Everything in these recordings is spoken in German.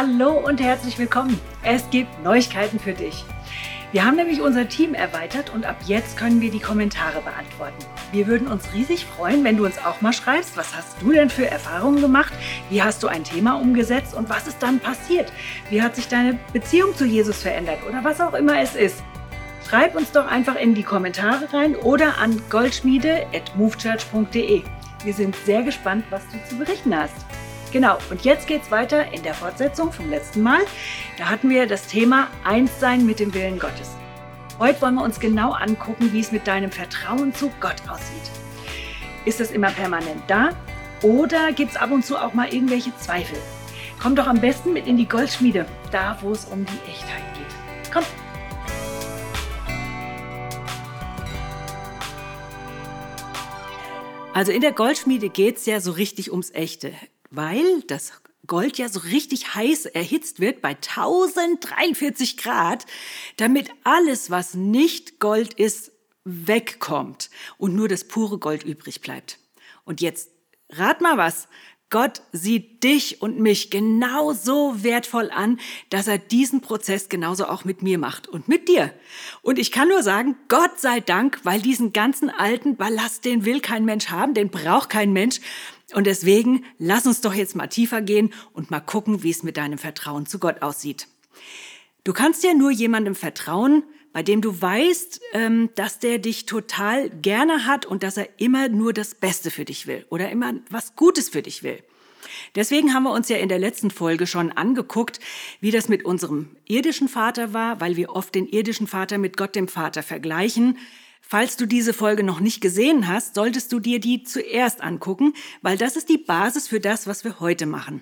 Hallo und herzlich willkommen. Es gibt Neuigkeiten für dich. Wir haben nämlich unser Team erweitert und ab jetzt können wir die Kommentare beantworten. Wir würden uns riesig freuen, wenn du uns auch mal schreibst, was hast du denn für Erfahrungen gemacht? Wie hast du ein Thema umgesetzt und was ist dann passiert? Wie hat sich deine Beziehung zu Jesus verändert oder was auch immer es ist? Schreib uns doch einfach in die Kommentare rein oder an goldschmiede.movechurch.de. Wir sind sehr gespannt, was du zu berichten hast. Genau, und jetzt geht's weiter in der Fortsetzung vom letzten Mal. Da hatten wir das Thema Einssein mit dem Willen Gottes. Heute wollen wir uns genau angucken, wie es mit deinem Vertrauen zu Gott aussieht. Ist das immer permanent da oder gibt es ab und zu auch mal irgendwelche Zweifel? Komm doch am besten mit in die Goldschmiede, da wo es um die Echtheit geht. Komm! Also in der Goldschmiede geht es ja so richtig ums Echte weil das Gold ja so richtig heiß erhitzt wird bei 1043 Grad, damit alles, was nicht Gold ist, wegkommt und nur das pure Gold übrig bleibt. Und jetzt rat mal was. Gott sieht dich und mich genauso wertvoll an, dass er diesen Prozess genauso auch mit mir macht und mit dir. Und ich kann nur sagen, Gott sei Dank, weil diesen ganzen alten Ballast, den will kein Mensch haben, den braucht kein Mensch. Und deswegen lass uns doch jetzt mal tiefer gehen und mal gucken, wie es mit deinem Vertrauen zu Gott aussieht. Du kannst ja nur jemandem vertrauen, bei dem du weißt, ähm, dass der dich total gerne hat und dass er immer nur das Beste für dich will oder immer was Gutes für dich will. Deswegen haben wir uns ja in der letzten Folge schon angeguckt, wie das mit unserem irdischen Vater war, weil wir oft den irdischen Vater mit Gott dem Vater vergleichen. Falls du diese Folge noch nicht gesehen hast, solltest du dir die zuerst angucken, weil das ist die Basis für das, was wir heute machen.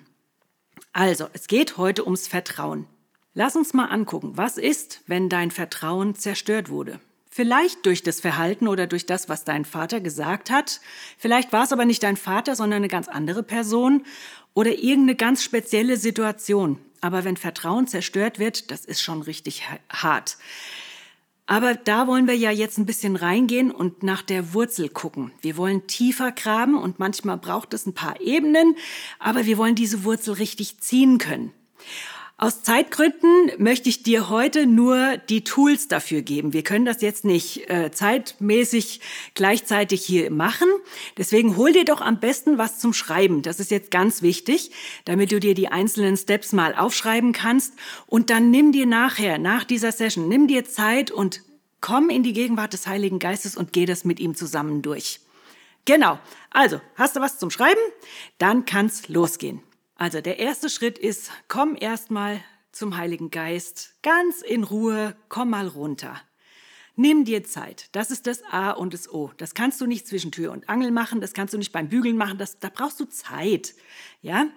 Also, es geht heute ums Vertrauen. Lass uns mal angucken, was ist, wenn dein Vertrauen zerstört wurde? Vielleicht durch das Verhalten oder durch das, was dein Vater gesagt hat. Vielleicht war es aber nicht dein Vater, sondern eine ganz andere Person oder irgendeine ganz spezielle Situation. Aber wenn Vertrauen zerstört wird, das ist schon richtig hart. Aber da wollen wir ja jetzt ein bisschen reingehen und nach der Wurzel gucken. Wir wollen tiefer graben und manchmal braucht es ein paar Ebenen, aber wir wollen diese Wurzel richtig ziehen können. Aus Zeitgründen möchte ich dir heute nur die Tools dafür geben. Wir können das jetzt nicht äh, zeitmäßig gleichzeitig hier machen. Deswegen hol dir doch am besten was zum Schreiben. Das ist jetzt ganz wichtig, damit du dir die einzelnen Steps mal aufschreiben kannst. Und dann nimm dir nachher, nach dieser Session, nimm dir Zeit und komm in die Gegenwart des Heiligen Geistes und geh das mit ihm zusammen durch. Genau. Also, hast du was zum Schreiben? Dann kann's losgehen. Also der erste Schritt ist, komm erstmal zum Heiligen Geist, ganz in Ruhe, komm mal runter. Nimm dir Zeit. Das ist das A und das O. Das kannst du nicht zwischen Tür und Angel machen, das kannst du nicht beim Bügeln machen, das, da brauchst du Zeit. Ja?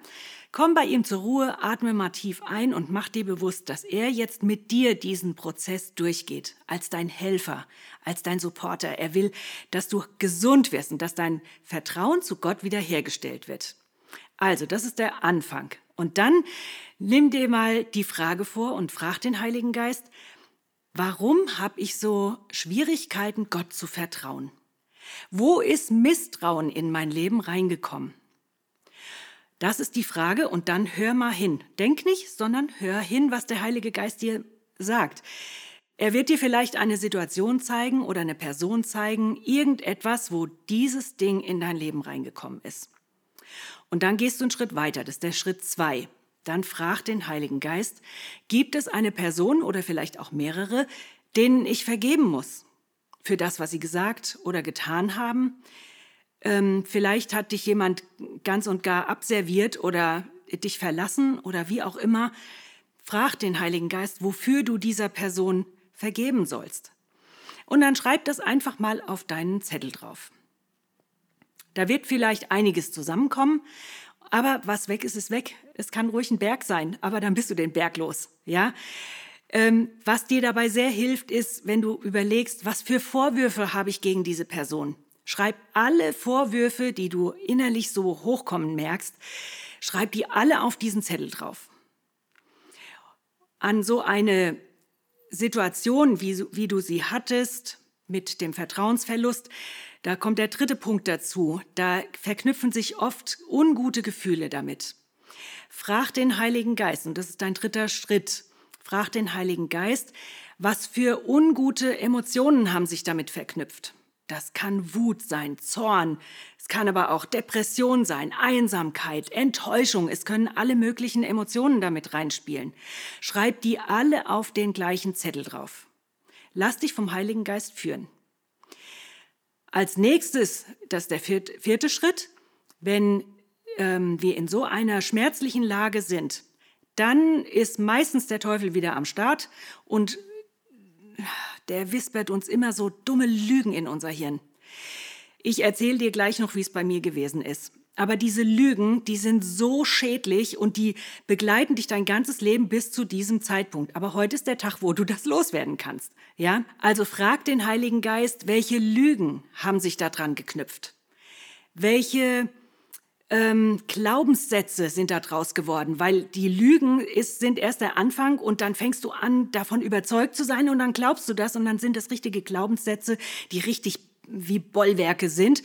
Komm bei ihm zur Ruhe, atme mal tief ein und mach dir bewusst, dass er jetzt mit dir diesen Prozess durchgeht, als dein Helfer, als dein Supporter. Er will, dass du gesund wirst und dass dein Vertrauen zu Gott wiederhergestellt wird. Also, das ist der Anfang. Und dann nimm dir mal die Frage vor und frag den Heiligen Geist, warum habe ich so Schwierigkeiten, Gott zu vertrauen? Wo ist Misstrauen in mein Leben reingekommen? Das ist die Frage und dann hör mal hin. Denk nicht, sondern hör hin, was der Heilige Geist dir sagt. Er wird dir vielleicht eine Situation zeigen oder eine Person zeigen, irgendetwas, wo dieses Ding in dein Leben reingekommen ist. Und dann gehst du einen Schritt weiter, das ist der Schritt zwei. Dann frag den Heiligen Geist, gibt es eine Person oder vielleicht auch mehrere, denen ich vergeben muss für das, was sie gesagt oder getan haben? Ähm, vielleicht hat dich jemand ganz und gar abserviert oder dich verlassen oder wie auch immer. Frag den Heiligen Geist, wofür du dieser Person vergeben sollst. Und dann schreib das einfach mal auf deinen Zettel drauf. Da wird vielleicht einiges zusammenkommen, aber was weg ist, ist weg. Es kann ruhig ein Berg sein, aber dann bist du den Berg los, ja? Ähm, was dir dabei sehr hilft, ist, wenn du überlegst, was für Vorwürfe habe ich gegen diese Person. Schreib alle Vorwürfe, die du innerlich so hochkommen merkst, schreib die alle auf diesen Zettel drauf. An so eine Situation, wie, wie du sie hattest, mit dem Vertrauensverlust, da kommt der dritte Punkt dazu. Da verknüpfen sich oft ungute Gefühle damit. frag den Heiligen Geist, und das ist dein dritter Schritt, frag den Heiligen Geist, was für ungute Emotionen haben sich damit verknüpft. Das kann Wut sein, Zorn, es kann aber auch Depression sein, Einsamkeit, Enttäuschung, es können alle möglichen Emotionen damit reinspielen. Schreib die alle auf den gleichen Zettel drauf. Lass dich vom Heiligen Geist führen. Als nächstes, das ist der vierte, Schritt, wenn ähm, wir in so einer schmerzlichen Lage sind, dann ist meistens der Teufel wieder am Start und der wispert uns immer so dumme Lügen in unser Hirn. Ich erzähle dir gleich noch, wie es bei mir gewesen ist. Aber diese Lügen, die sind so schädlich und die begleiten dich dein ganzes Leben bis zu diesem Zeitpunkt. Aber heute ist der Tag, wo du das loswerden kannst. Ja? Also frag den Heiligen Geist, welche Lügen haben sich daran geknüpft? Welche ähm, Glaubenssätze sind da draus geworden, weil die Lügen ist, sind erst der Anfang und dann fängst du an, davon überzeugt zu sein und dann glaubst du das und dann sind das richtige Glaubenssätze, die richtig wie Bollwerke sind.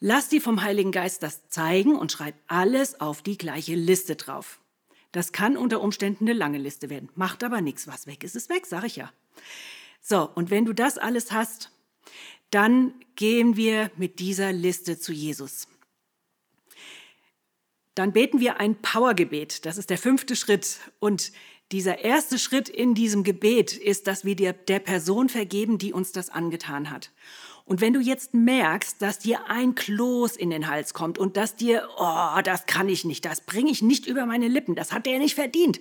Lass dir vom Heiligen Geist das zeigen und schreib alles auf die gleiche Liste drauf. Das kann unter Umständen eine lange Liste werden. Macht aber nichts. Was weg ist, ist weg, sag ich ja. So, und wenn du das alles hast, dann gehen wir mit dieser Liste zu Jesus. Dann beten wir ein Powergebet. Das ist der fünfte Schritt. Und dieser erste Schritt in diesem Gebet ist, dass wir der, der Person vergeben, die uns das angetan hat. Und wenn du jetzt merkst, dass dir ein Kloß in den Hals kommt und dass dir, oh, das kann ich nicht, das bringe ich nicht über meine Lippen, das hat der nicht verdient.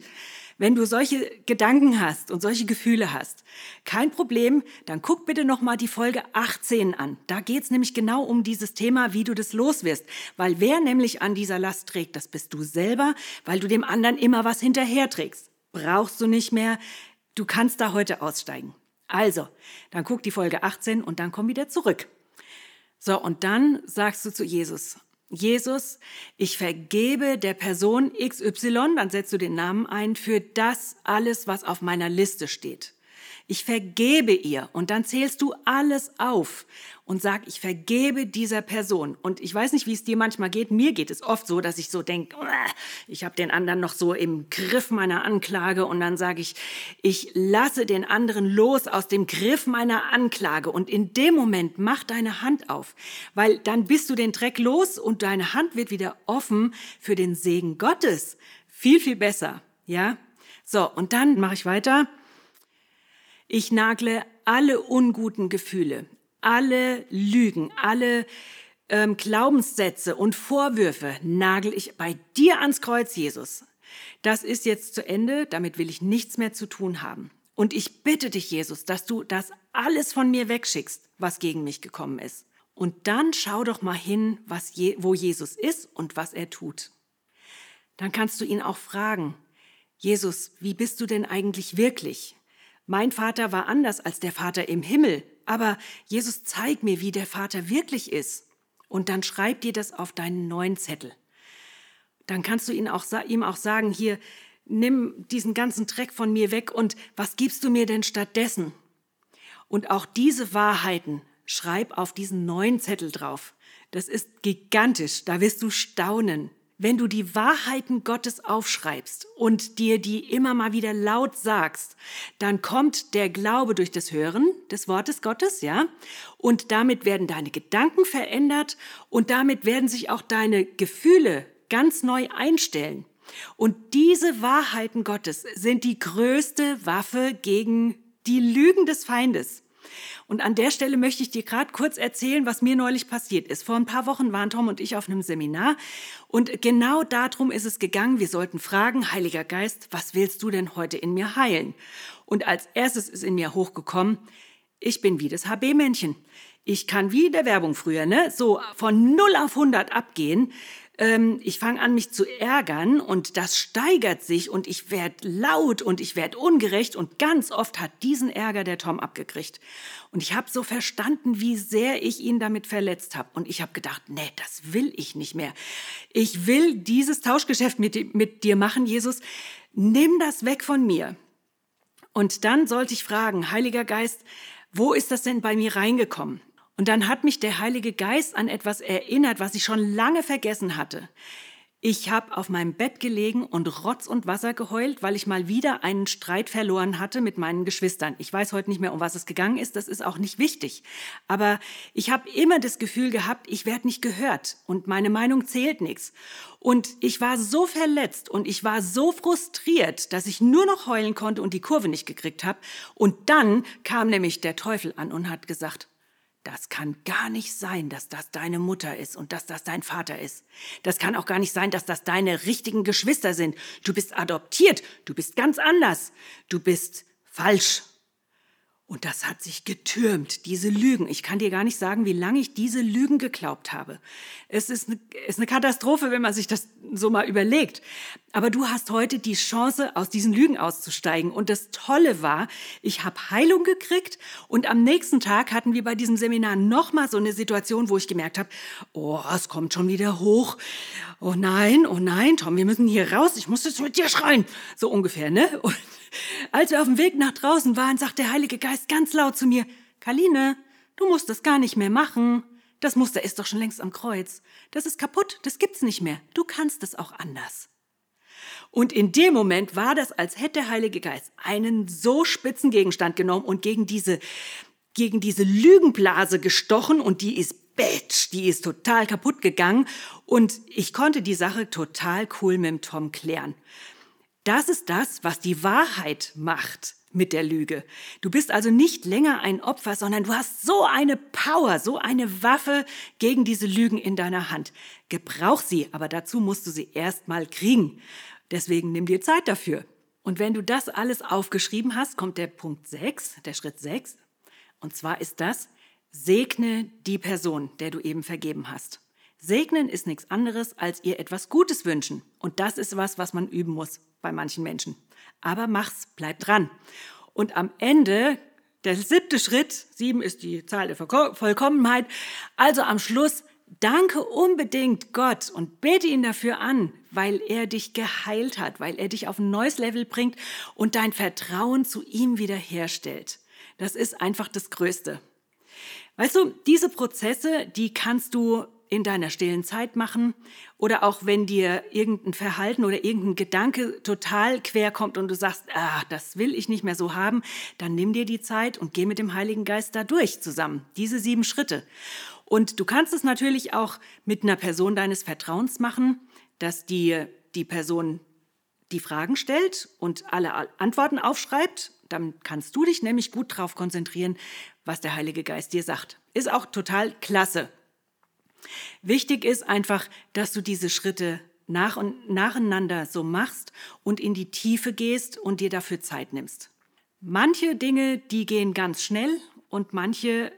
Wenn du solche Gedanken hast und solche Gefühle hast, kein Problem, dann guck bitte nochmal die Folge 18 an. Da geht's nämlich genau um dieses Thema, wie du das loswirst. Weil wer nämlich an dieser Last trägt, das bist du selber, weil du dem anderen immer was hinterherträgst. Brauchst du nicht mehr, du kannst da heute aussteigen. Also, dann guck die Folge 18 und dann komm wieder zurück. So, und dann sagst du zu Jesus, Jesus, ich vergebe der Person XY, dann setzt du den Namen ein, für das alles, was auf meiner Liste steht. Ich vergebe ihr und dann zählst du alles auf und sag, ich vergebe dieser Person. Und ich weiß nicht, wie es dir manchmal geht. Mir geht es oft so, dass ich so denke, ich habe den anderen noch so im Griff meiner Anklage und dann sage ich, ich lasse den anderen los aus dem Griff meiner Anklage. Und in dem Moment mach deine Hand auf, weil dann bist du den Dreck los und deine Hand wird wieder offen für den Segen Gottes. Viel, viel besser. Ja? So, und dann mache ich weiter. Ich nagle alle unguten Gefühle, alle Lügen, alle ähm, Glaubenssätze und Vorwürfe nagel ich bei dir ans Kreuz, Jesus. Das ist jetzt zu Ende, damit will ich nichts mehr zu tun haben. Und ich bitte dich, Jesus, dass du das alles von mir wegschickst, was gegen mich gekommen ist. Und dann schau doch mal hin, was je, wo Jesus ist und was er tut. Dann kannst du ihn auch fragen, Jesus, wie bist du denn eigentlich wirklich? Mein Vater war anders als der Vater im Himmel, aber Jesus, zeig mir, wie der Vater wirklich ist. Und dann schreib dir das auf deinen neuen Zettel. Dann kannst du ihn auch, ihm auch sagen, hier, nimm diesen ganzen Dreck von mir weg und was gibst du mir denn stattdessen? Und auch diese Wahrheiten schreib auf diesen neuen Zettel drauf. Das ist gigantisch, da wirst du staunen. Wenn du die Wahrheiten Gottes aufschreibst und dir die immer mal wieder laut sagst, dann kommt der Glaube durch das Hören des Wortes Gottes, ja? Und damit werden deine Gedanken verändert und damit werden sich auch deine Gefühle ganz neu einstellen. Und diese Wahrheiten Gottes sind die größte Waffe gegen die Lügen des Feindes. Und an der Stelle möchte ich dir gerade kurz erzählen, was mir neulich passiert ist. Vor ein paar Wochen waren Tom und ich auf einem Seminar und genau darum ist es gegangen. Wir sollten fragen, Heiliger Geist, was willst du denn heute in mir heilen? Und als erstes ist in mir hochgekommen, ich bin wie das HB-Männchen. Ich kann wie der Werbung früher, ne, so von 0 auf 100 abgehen ähm, ich fange an, mich zu ärgern und das steigert sich und ich werde laut und ich werde ungerecht und ganz oft hat diesen Ärger der Tom abgekriegt. Und ich habe so verstanden, wie sehr ich ihn damit verletzt habe. Und ich habe gedacht, nee, das will ich nicht mehr. Ich will dieses Tauschgeschäft mit, mit dir machen, Jesus. Nimm das weg von mir. Und dann sollte ich fragen, Heiliger Geist, wo ist das denn bei mir reingekommen? Und dann hat mich der Heilige Geist an etwas erinnert, was ich schon lange vergessen hatte. Ich habe auf meinem Bett gelegen und Rotz und Wasser geheult, weil ich mal wieder einen Streit verloren hatte mit meinen Geschwistern. Ich weiß heute nicht mehr, um was es gegangen ist, das ist auch nicht wichtig. Aber ich habe immer das Gefühl gehabt, ich werde nicht gehört und meine Meinung zählt nichts. Und ich war so verletzt und ich war so frustriert, dass ich nur noch heulen konnte und die Kurve nicht gekriegt habe. Und dann kam nämlich der Teufel an und hat gesagt, das kann gar nicht sein, dass das deine Mutter ist und dass das dein Vater ist. Das kann auch gar nicht sein, dass das deine richtigen Geschwister sind. Du bist adoptiert, du bist ganz anders, du bist falsch. Und das hat sich getürmt, diese Lügen. Ich kann dir gar nicht sagen, wie lange ich diese Lügen geglaubt habe. Es ist eine, ist eine Katastrophe, wenn man sich das so mal überlegt. Aber du hast heute die Chance, aus diesen Lügen auszusteigen. Und das Tolle war, ich habe Heilung gekriegt und am nächsten Tag hatten wir bei diesem Seminar nochmal so eine Situation, wo ich gemerkt habe, oh, es kommt schon wieder hoch. Oh nein, oh nein, Tom, wir müssen hier raus. Ich muss jetzt mit dir schreien. So ungefähr, ne? Und als wir auf dem Weg nach draußen waren, sagt der Heilige Geist ganz laut zu mir, Kaline, du musst das gar nicht mehr machen. Das Muster ist doch schon längst am Kreuz. Das ist kaputt, das gibt's nicht mehr. Du kannst es auch anders. Und in dem Moment war das, als hätte der Heilige Geist einen so spitzen Gegenstand genommen und gegen diese, gegen diese Lügenblase gestochen und die ist Batch, die ist total kaputt gegangen und ich konnte die Sache total cool mit dem Tom klären. Das ist das, was die Wahrheit macht mit der Lüge. Du bist also nicht länger ein Opfer, sondern du hast so eine Power, so eine Waffe gegen diese Lügen in deiner Hand. Gebrauch sie, aber dazu musst du sie erst mal kriegen. Deswegen nimm dir Zeit dafür. Und wenn du das alles aufgeschrieben hast, kommt der Punkt 6, der Schritt 6. Und zwar ist das, segne die Person, der du eben vergeben hast. Segnen ist nichts anderes, als ihr etwas Gutes wünschen. Und das ist was, was man üben muss bei manchen Menschen. Aber mach's, bleib dran. Und am Ende, der siebte Schritt, sieben ist die Zahl der Vollkommenheit, also am Schluss, danke unbedingt Gott und bete ihn dafür an, weil er dich geheilt hat, weil er dich auf ein neues Level bringt und dein Vertrauen zu ihm wiederherstellt. Das ist einfach das Größte. Weißt du, diese Prozesse, die kannst du in deiner stillen Zeit machen oder auch wenn dir irgendein Verhalten oder irgendein Gedanke total quer kommt und du sagst, ah, das will ich nicht mehr so haben, dann nimm dir die Zeit und geh mit dem Heiligen Geist da durch zusammen. Diese sieben Schritte. Und du kannst es natürlich auch mit einer Person deines Vertrauens machen, dass die, die Person die Fragen stellt und alle Antworten aufschreibt. Dann kannst du dich nämlich gut darauf konzentrieren, was der Heilige Geist dir sagt. Ist auch total klasse. Wichtig ist einfach, dass du diese Schritte nach und nacheinander so machst und in die Tiefe gehst und dir dafür Zeit nimmst. Manche Dinge, die gehen ganz schnell und manche,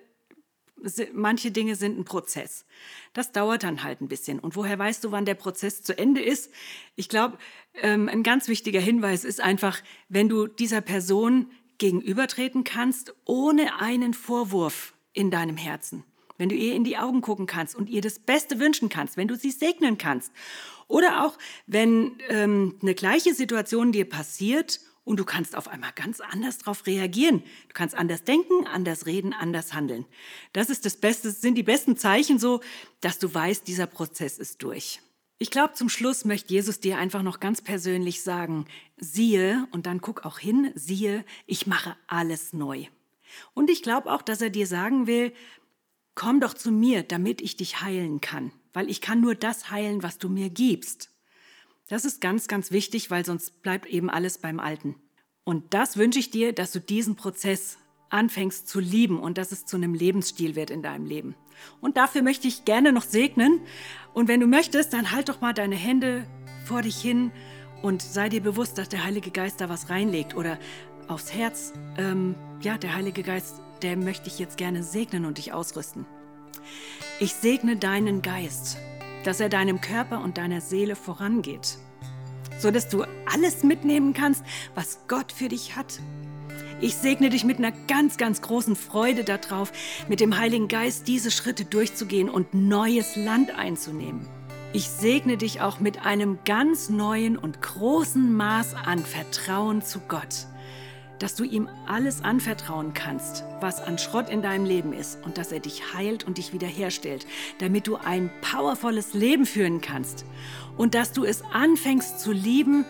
manche Dinge sind ein Prozess. Das dauert dann halt ein bisschen. Und woher weißt du, wann der Prozess zu Ende ist? Ich glaube, ähm, ein ganz wichtiger Hinweis ist einfach, wenn du dieser Person gegenübertreten kannst, ohne einen Vorwurf in deinem Herzen wenn du ihr in die Augen gucken kannst und ihr das Beste wünschen kannst, wenn du sie segnen kannst. Oder auch, wenn ähm, eine gleiche Situation dir passiert und du kannst auf einmal ganz anders darauf reagieren. Du kannst anders denken, anders reden, anders handeln. Das ist das Beste, sind die besten Zeichen so, dass du weißt, dieser Prozess ist durch. Ich glaube, zum Schluss möchte Jesus dir einfach noch ganz persönlich sagen, siehe, und dann guck auch hin, siehe, ich mache alles neu. Und ich glaube auch, dass er dir sagen will, komm doch zu mir, damit ich dich heilen kann, weil ich kann nur das heilen, was du mir gibst. Das ist ganz, ganz wichtig, weil sonst bleibt eben alles beim Alten. Und das wünsche ich dir, dass du diesen Prozess anfängst zu lieben und dass es zu einem Lebensstil wird in deinem Leben. Und dafür möchte ich gerne noch segnen. Und wenn du möchtest, dann halt doch mal deine Hände vor dich hin und sei dir bewusst, dass der Heilige Geist da was reinlegt oder aufs Herz. Ähm, ja, der Heilige Geist der möchte ich jetzt gerne segnen und dich ausrüsten. Ich segne deinen Geist, dass er deinem Körper und deiner Seele vorangeht, so dass du alles mitnehmen kannst, was Gott für dich hat. Ich segne dich mit einer ganz, ganz großen Freude darauf, mit dem Heiligen Geist diese Schritte durchzugehen und neues Land einzunehmen. Ich segne dich auch mit einem ganz neuen und großen Maß an Vertrauen zu Gott dass du ihm alles anvertrauen kannst, was an Schrott in deinem Leben ist und dass er dich heilt und dich wiederherstellt, damit du ein powervolles Leben führen kannst und dass du es anfängst zu lieben,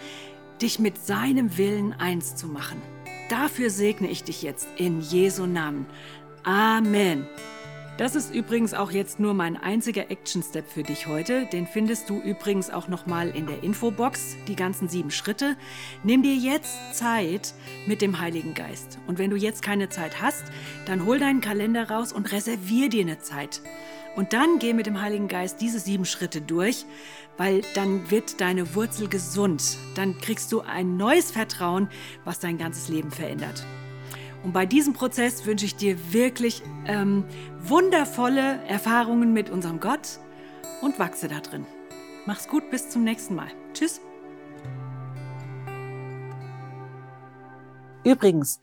dich mit seinem Willen eins zu machen. Dafür segne ich dich jetzt in Jesu Namen. Amen. Das ist übrigens auch jetzt nur mein einziger Action-Step für dich heute. Den findest du übrigens auch nochmal in der Infobox, die ganzen sieben Schritte. Nimm dir jetzt Zeit mit dem Heiligen Geist. Und wenn du jetzt keine Zeit hast, dann hol deinen Kalender raus und reservier dir eine Zeit. Und dann geh mit dem Heiligen Geist diese sieben Schritte durch, weil dann wird deine Wurzel gesund. Dann kriegst du ein neues Vertrauen, was dein ganzes Leben verändert. Und bei diesem Prozess wünsche ich dir wirklich ähm, wundervolle Erfahrungen mit unserem Gott und wachse da drin. Mach's gut, bis zum nächsten Mal. Tschüss. Übrigens,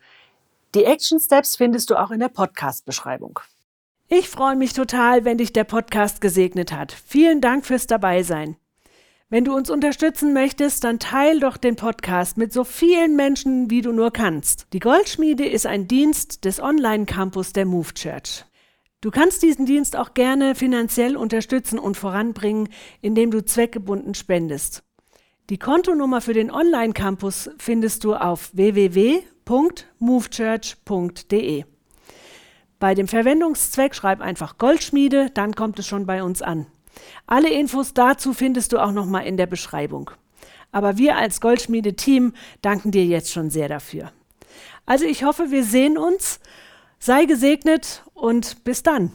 die Action Steps findest du auch in der Podcast-Beschreibung. Ich freue mich total, wenn dich der Podcast gesegnet hat. Vielen Dank fürs Dabeisein. Wenn du uns unterstützen möchtest, dann teil doch den Podcast mit so vielen Menschen, wie du nur kannst. Die Goldschmiede ist ein Dienst des Online-Campus der Move Church. Du kannst diesen Dienst auch gerne finanziell unterstützen und voranbringen, indem du zweckgebunden spendest. Die Kontonummer für den Online-Campus findest du auf www.movechurch.de. Bei dem Verwendungszweck schreib einfach Goldschmiede, dann kommt es schon bei uns an. Alle Infos dazu findest du auch nochmal in der Beschreibung. Aber wir als Goldschmiede-Team danken dir jetzt schon sehr dafür. Also ich hoffe, wir sehen uns. Sei gesegnet und bis dann.